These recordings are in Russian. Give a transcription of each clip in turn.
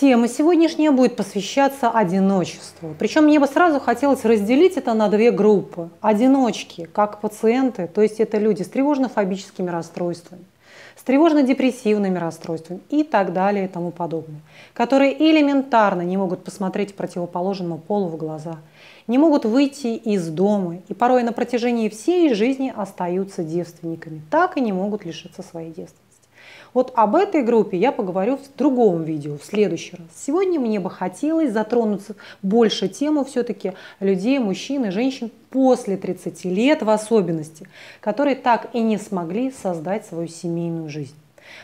Тема сегодняшняя будет посвящаться одиночеству. Причем мне бы сразу хотелось разделить это на две группы. Одиночки, как пациенты, то есть это люди с тревожно-фобическими расстройствами, с тревожно-депрессивными расстройствами и так далее и тому подобное, которые элементарно не могут посмотреть противоположному полу в глаза, не могут выйти из дома и порой на протяжении всей жизни остаются девственниками, так и не могут лишиться своей девственности. Вот об этой группе я поговорю в другом видео, в следующий раз. Сегодня мне бы хотелось затронуться больше тему все-таки людей, мужчин и женщин после 30 лет в особенности, которые так и не смогли создать свою семейную жизнь.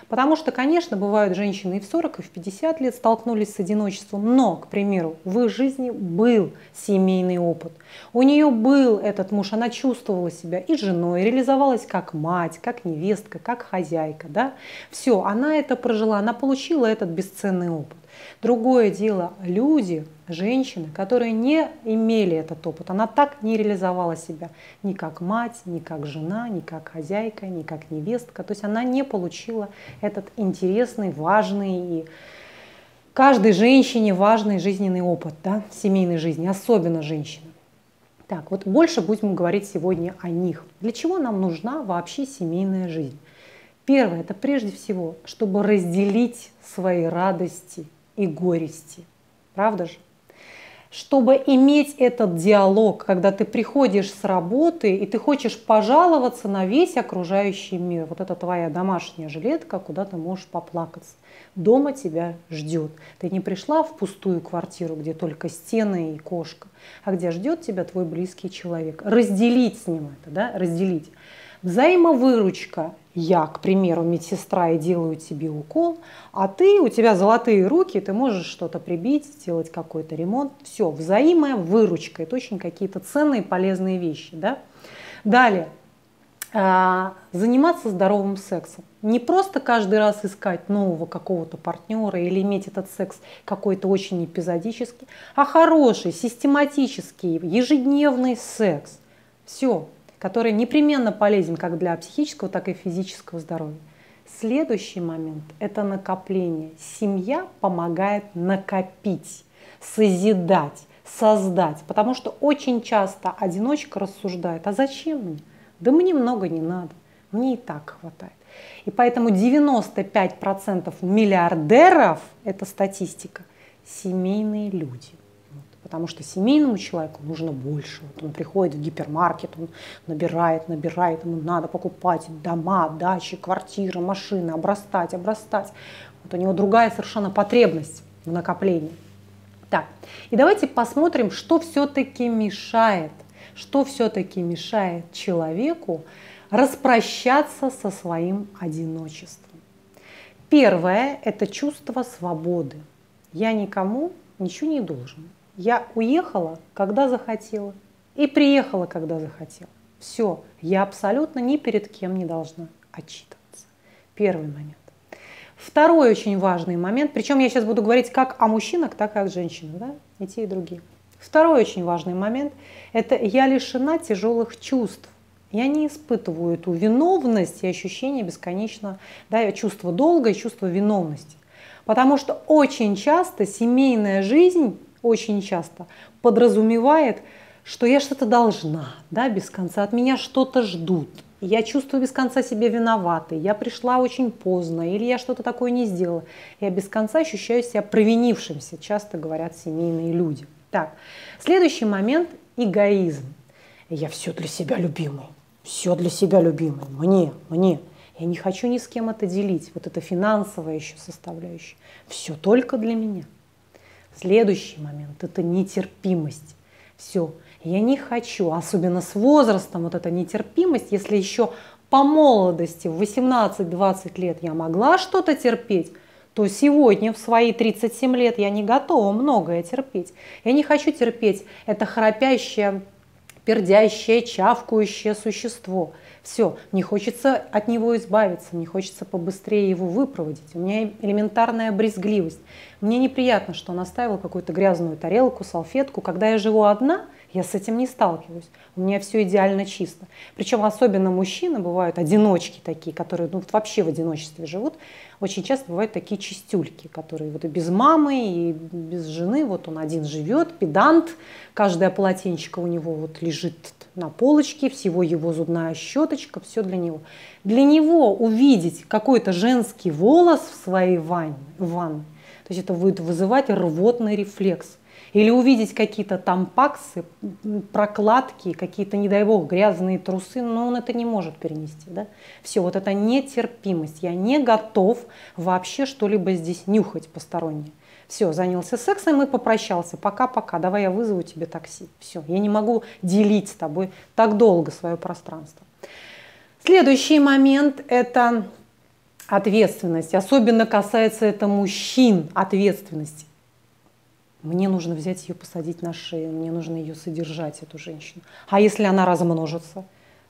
Потому что, конечно, бывают женщины и в 40, и в 50 лет столкнулись с одиночеством, но, к примеру, в их жизни был семейный опыт. У нее был этот муж, она чувствовала себя и женой, реализовалась как мать, как невестка, как хозяйка. Да? Все, она это прожила, она получила этот бесценный опыт. Другое дело, люди, женщины, которые не имели этот опыт, она так не реализовала себя ни как мать, ни как жена, ни как хозяйка, ни как невестка. То есть она не получила этот интересный, важный и каждой женщине важный жизненный опыт да, семейной жизни, особенно женщины. Так, вот больше будем говорить сегодня о них. Для чего нам нужна вообще семейная жизнь? Первое, это прежде всего, чтобы разделить свои радости и горести. Правда же? Чтобы иметь этот диалог, когда ты приходишь с работы и ты хочешь пожаловаться на весь окружающий мир. Вот это твоя домашняя жилетка, куда ты можешь поплакаться. Дома тебя ждет. Ты не пришла в пустую квартиру, где только стены и кошка, а где ждет тебя твой близкий человек. Разделить с ним это, да, разделить. Взаимовыручка. Я, к примеру, медсестра и делаю тебе укол, а ты, у тебя золотые руки, ты можешь что-то прибить, сделать какой-то ремонт. Все, взаимовыручка. Это очень какие-то ценные, полезные вещи. Да? Далее. А, заниматься здоровым сексом. Не просто каждый раз искать нового какого-то партнера или иметь этот секс какой-то очень эпизодический, а хороший, систематический, ежедневный секс. Все, который непременно полезен как для психического, так и физического здоровья. Следующий момент – это накопление. Семья помогает накопить, созидать, создать. Потому что очень часто одиночка рассуждает, а зачем мне? Да мне много не надо, мне и так хватает. И поэтому 95% миллиардеров, это статистика, семейные люди – Потому что семейному человеку нужно больше. Вот он приходит в гипермаркет, он набирает, набирает, ему надо покупать дома, дачи, квартиры, машины, обрастать, обрастать. Вот у него другая совершенно потребность в накоплении. Так, и давайте посмотрим, что все-таки мешает, что все-таки мешает человеку распрощаться со своим одиночеством. Первое – это чувство свободы. Я никому ничего не должен. Я уехала, когда захотела, и приехала, когда захотела. Все, я абсолютно ни перед кем не должна отчитываться. Первый момент. Второй очень важный момент, причем я сейчас буду говорить как о мужчинах, так и о женщинах, да, и те, и другие. Второй очень важный момент – это я лишена тяжелых чувств. Я не испытываю эту виновность и ощущение бесконечно, да, чувство долга и чувство виновности. Потому что очень часто семейная жизнь очень часто подразумевает, что я что-то должна, да, без конца, от меня что-то ждут. Я чувствую без конца себя виноватой, я пришла очень поздно, или я что-то такое не сделала. Я без конца ощущаю себя провинившимся, часто говорят семейные люди. Так, следующий момент – эгоизм. Я все для себя любимый, все для себя любимый, мне, мне. Я не хочу ни с кем это делить, вот это финансовая еще составляющая. Все только для меня – Следующий момент – это нетерпимость. Все, я не хочу, особенно с возрастом, вот эта нетерпимость, если еще по молодости в 18-20 лет я могла что-то терпеть, то сегодня в свои 37 лет я не готова многое терпеть. Я не хочу терпеть это храпящее, пердящее, чавкающее существо – все, не хочется от него избавиться, мне хочется побыстрее его выпроводить. У меня элементарная брезгливость. Мне неприятно, что он оставил какую-то грязную тарелку, салфетку. Когда я живу одна, Я с этим не сталкиваюсь. У меня все идеально чисто. Причем особенно мужчины бывают одиночки такие, которые ну, вообще в одиночестве живут. Очень часто бывают такие чистюльки, которые вот и без мамы, и без жены. Вот он один живет, педант. Каждое полотенчико у него вот лежит на полочке, всего его зубная щеточка, все для него. Для него увидеть какой-то женский волос в своей ванне, ванне то есть это будет вызывать рвотный рефлекс. Или увидеть какие-то там паксы, прокладки, какие-то, не дай бог, грязные трусы, но он это не может перенести. Да? Все, вот это нетерпимость. Я не готов вообще что-либо здесь нюхать постороннее. Все, занялся сексом и попрощался. Пока-пока, давай я вызову тебе такси. Все, я не могу делить с тобой так долго свое пространство. Следующий момент – это ответственность. Особенно касается это мужчин ответственности. Мне нужно взять ее, посадить на шею, мне нужно ее содержать, эту женщину. А если она размножится,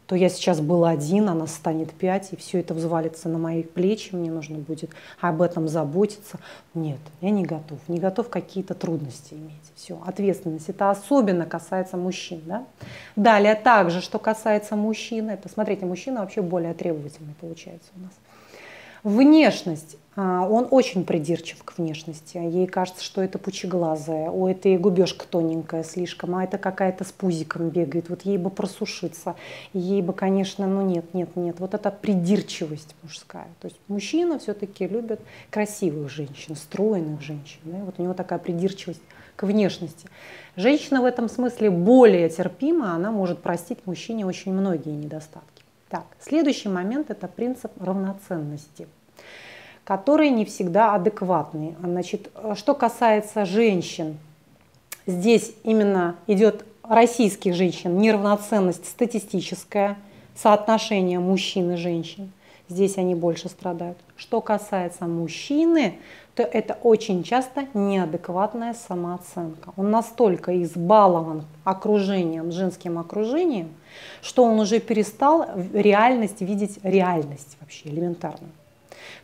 то я сейчас был один, она станет пять, и все это взвалится на мои плечи, мне нужно будет об этом заботиться. Нет, я не готов, не готов какие-то трудности иметь. Все, ответственность. Это особенно касается мужчин. Да? Далее также, что касается мужчин, это, смотрите, мужчина вообще более требовательный получается у нас. Внешность. А, он очень придирчив к внешности. Ей кажется, что это пучеглазая, о, это и губежка тоненькая слишком, а это какая-то с пузиком бегает. Вот ей бы просушиться. Ей бы, конечно, ну нет, нет, нет. Вот это придирчивость мужская. То есть мужчина все-таки любит красивых женщин, стройных женщин. Да? Вот у него такая придирчивость к внешности. Женщина в этом смысле более терпима, она может простить мужчине очень многие недостатки. Так, следующий момент – это принцип равноценности, который не всегда адекватный. Значит, что касается женщин, здесь именно идет российских женщин неравноценность статистическая, соотношение мужчин и женщин. Здесь они больше страдают. Что касается мужчины, то это очень часто неадекватная самооценка. Он настолько избалован окружением, женским окружением, что он уже перестал реальность видеть реальность вообще элементарно.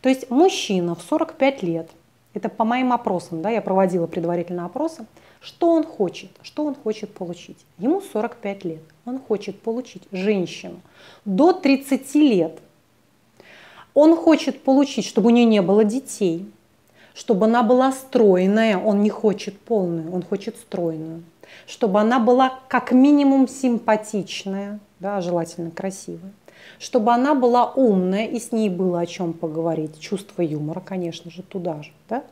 То есть мужчина в 45 лет, это по моим опросам, да, я проводила предварительно опросы, что он хочет, что он хочет получить. Ему 45 лет, он хочет получить женщину до 30 лет. Он хочет получить, чтобы у нее не было детей, чтобы она была стройная, он не хочет полную, он хочет стройную, чтобы она была как минимум симпатичная, да, желательно красивая, чтобы она была умная и с ней было о чем поговорить, чувство юмора, конечно же, туда же, да,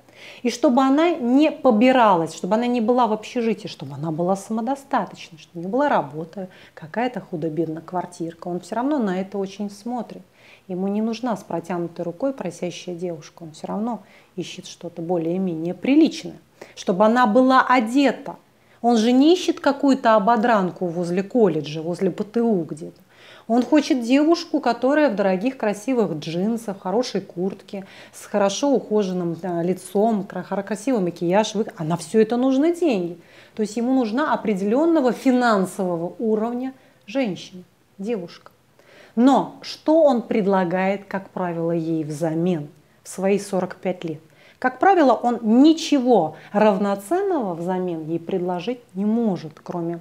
и чтобы она не побиралась, чтобы она не была в общежитии, чтобы она была самодостаточной, чтобы у нее была работа, какая-то худо-бедная квартирка. Он все равно на это очень смотрит. Ему не нужна с протянутой рукой просящая девушка. Он все равно ищет что-то более-менее приличное, чтобы она была одета. Он же не ищет какую-то ободранку возле колледжа, возле ПТУ где-то. Он хочет девушку, которая в дорогих красивых джинсах, хорошей куртке, с хорошо ухоженным лицом, красивый макияж. А на все это нужны деньги. То есть ему нужна определенного финансового уровня женщина, девушка. Но что он предлагает, как правило, ей взамен в свои 45 лет? Как правило, он ничего равноценного взамен ей предложить не может, кроме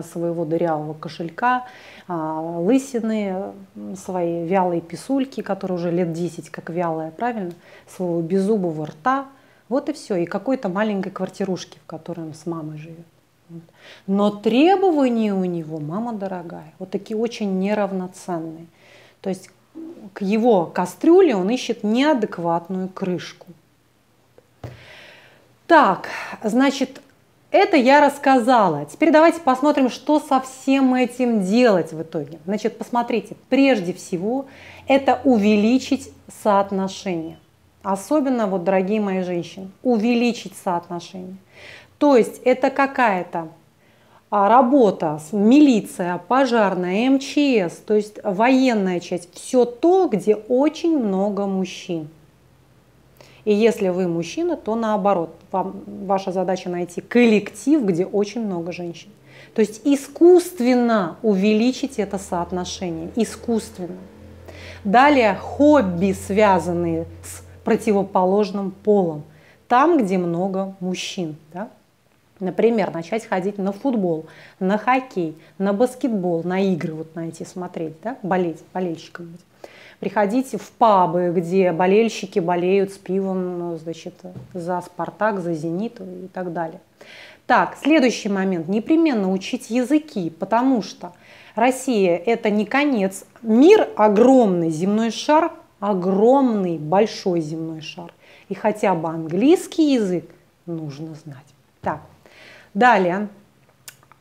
своего дырявого кошелька, а, лысины, свои вялые писульки, которые уже лет 10 как вялая, правильно, своего беззубого рта. Вот и все. И какой-то маленькой квартирушки, в которой он с мамой живет. Но требования у него, мама дорогая, вот такие очень неравноценные. То есть к его кастрюле он ищет неадекватную крышку. Так, значит, это я рассказала. Теперь давайте посмотрим, что со всем этим делать в итоге. Значит, посмотрите, прежде всего, это увеличить соотношение. Особенно, вот, дорогие мои женщины, увеличить соотношение. То есть это какая-то а, работа, милиция, пожарная, МЧС, то есть военная часть, все то, где очень много мужчин. И если вы мужчина, то наоборот, вам, ваша задача найти коллектив, где очень много женщин. То есть искусственно увеличить это соотношение, искусственно. Далее хобби, связанные с противоположным полом, там, где много мужчин. Да? Например, начать ходить на футбол, на хоккей, на баскетбол, на игры вот на эти смотреть, да, болеть, болельщиком быть. Приходите в пабы, где болельщики болеют с пивом, ну, значит, за «Спартак», за «Зенит» и так далее. Так, следующий момент. Непременно учить языки, потому что Россия – это не конец. Мир огромный, земной шар – огромный, большой земной шар. И хотя бы английский язык нужно знать. Так, далее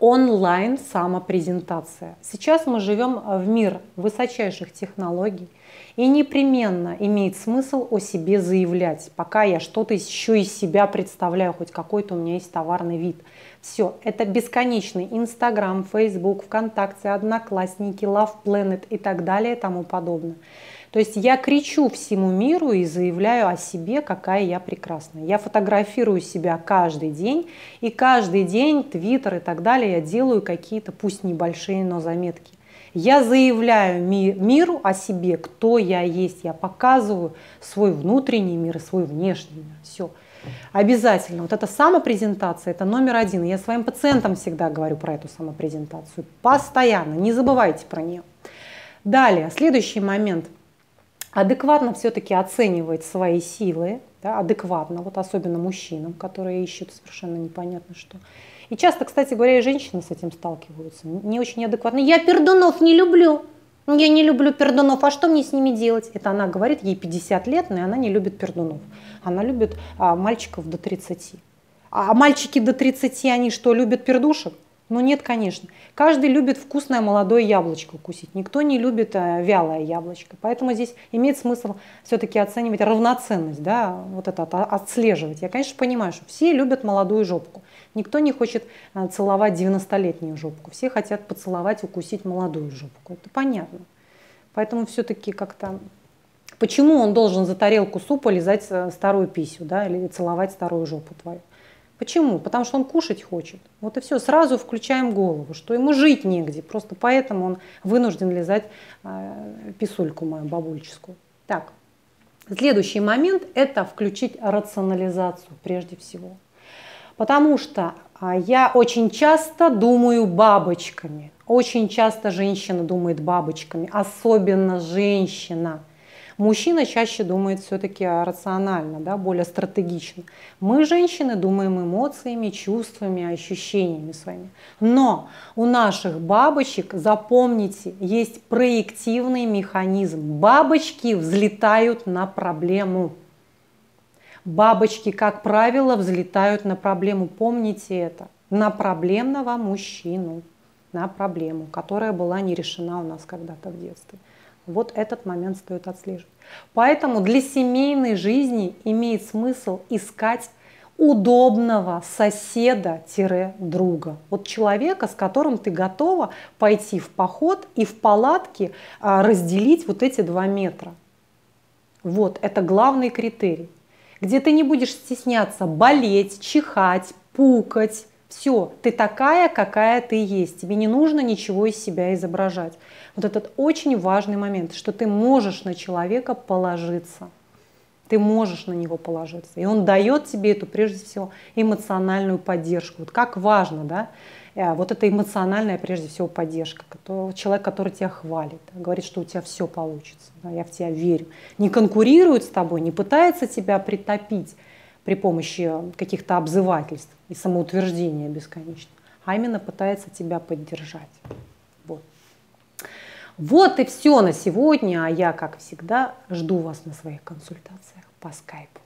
онлайн самопрезентация. Сейчас мы живем в мир высочайших технологий, и непременно имеет смысл о себе заявлять, пока я что-то еще из себя представляю, хоть какой-то у меня есть товарный вид. Все, это бесконечный Инстаграм, Фейсбук, ВКонтакте, Одноклассники, Love Planet и так далее и тому подобное. То есть я кричу всему миру и заявляю о себе, какая я прекрасная. Я фотографирую себя каждый день, и каждый день Твиттер и так далее я делаю какие-то, пусть небольшие, но заметки. Я заявляю ми миру о себе, кто я есть. Я показываю свой внутренний мир и свой внешний мир. Все. Обязательно. Вот эта самопрезентация, это номер один. Я своим пациентам всегда говорю про эту самопрезентацию. Постоянно. Не забывайте про нее. Далее, следующий момент – адекватно все-таки оценивать свои силы, да, адекватно, вот особенно мужчинам, которые ищут совершенно непонятно что. И часто, кстати говоря, и женщины с этим сталкиваются, не очень адекватно. Я пердунов не люблю, я не люблю пердунов, а что мне с ними делать? Это она говорит, ей 50 лет, но она не любит пердунов. Она любит а, мальчиков до 30. А мальчики до 30, они что, любят пердушек? Ну нет, конечно. Каждый любит вкусное молодое яблочко укусить. Никто не любит э, вялое яблочко. Поэтому здесь имеет смысл все-таки оценивать равноценность, да, вот это отслеживать. Я, конечно, понимаю, что все любят молодую жопку. Никто не хочет э, целовать 90-летнюю жопку. Все хотят поцеловать, укусить молодую жопку. Это понятно. Поэтому все-таки как-то... Почему он должен за тарелку супа лизать э, старую писю, да, или целовать старую жопу твою? Почему? Потому что он кушать хочет. Вот и все, сразу включаем голову, что ему жить негде. Просто поэтому он вынужден лизать э, писульку мою бабульческую. Так, следующий момент – это включить рационализацию прежде всего. Потому что а, я очень часто думаю бабочками. Очень часто женщина думает бабочками, особенно женщина – Мужчина чаще думает все-таки рационально, да, более стратегично. Мы, женщины, думаем эмоциями, чувствами, ощущениями своими. Но у наших бабочек, запомните, есть проективный механизм. Бабочки взлетают на проблему. Бабочки, как правило, взлетают на проблему. Помните это. На проблемного мужчину. На проблему, которая была не решена у нас когда-то в детстве. Вот этот момент стоит отслеживать. Поэтому для семейной жизни имеет смысл искать удобного соседа-друга. Вот человека, с которым ты готова пойти в поход и в палатке а, разделить вот эти два метра. Вот, это главный критерий. Где ты не будешь стесняться болеть, чихать, пукать, все, ты такая, какая ты есть. Тебе не нужно ничего из себя изображать. Вот этот очень важный момент, что ты можешь на человека положиться. Ты можешь на него положиться. И он дает тебе эту, прежде всего, эмоциональную поддержку. Вот как важно, да, э, вот эта эмоциональная, прежде всего, поддержка. Человек, который тебя хвалит, говорит, что у тебя все получится. Да, я в тебя верю. Не конкурирует с тобой, не пытается тебя притопить, при помощи каких-то обзывательств и самоутверждения бесконечно, а именно пытается тебя поддержать. Вот. Вот и все на сегодня, а я, как всегда, жду вас на своих консультациях по скайпу.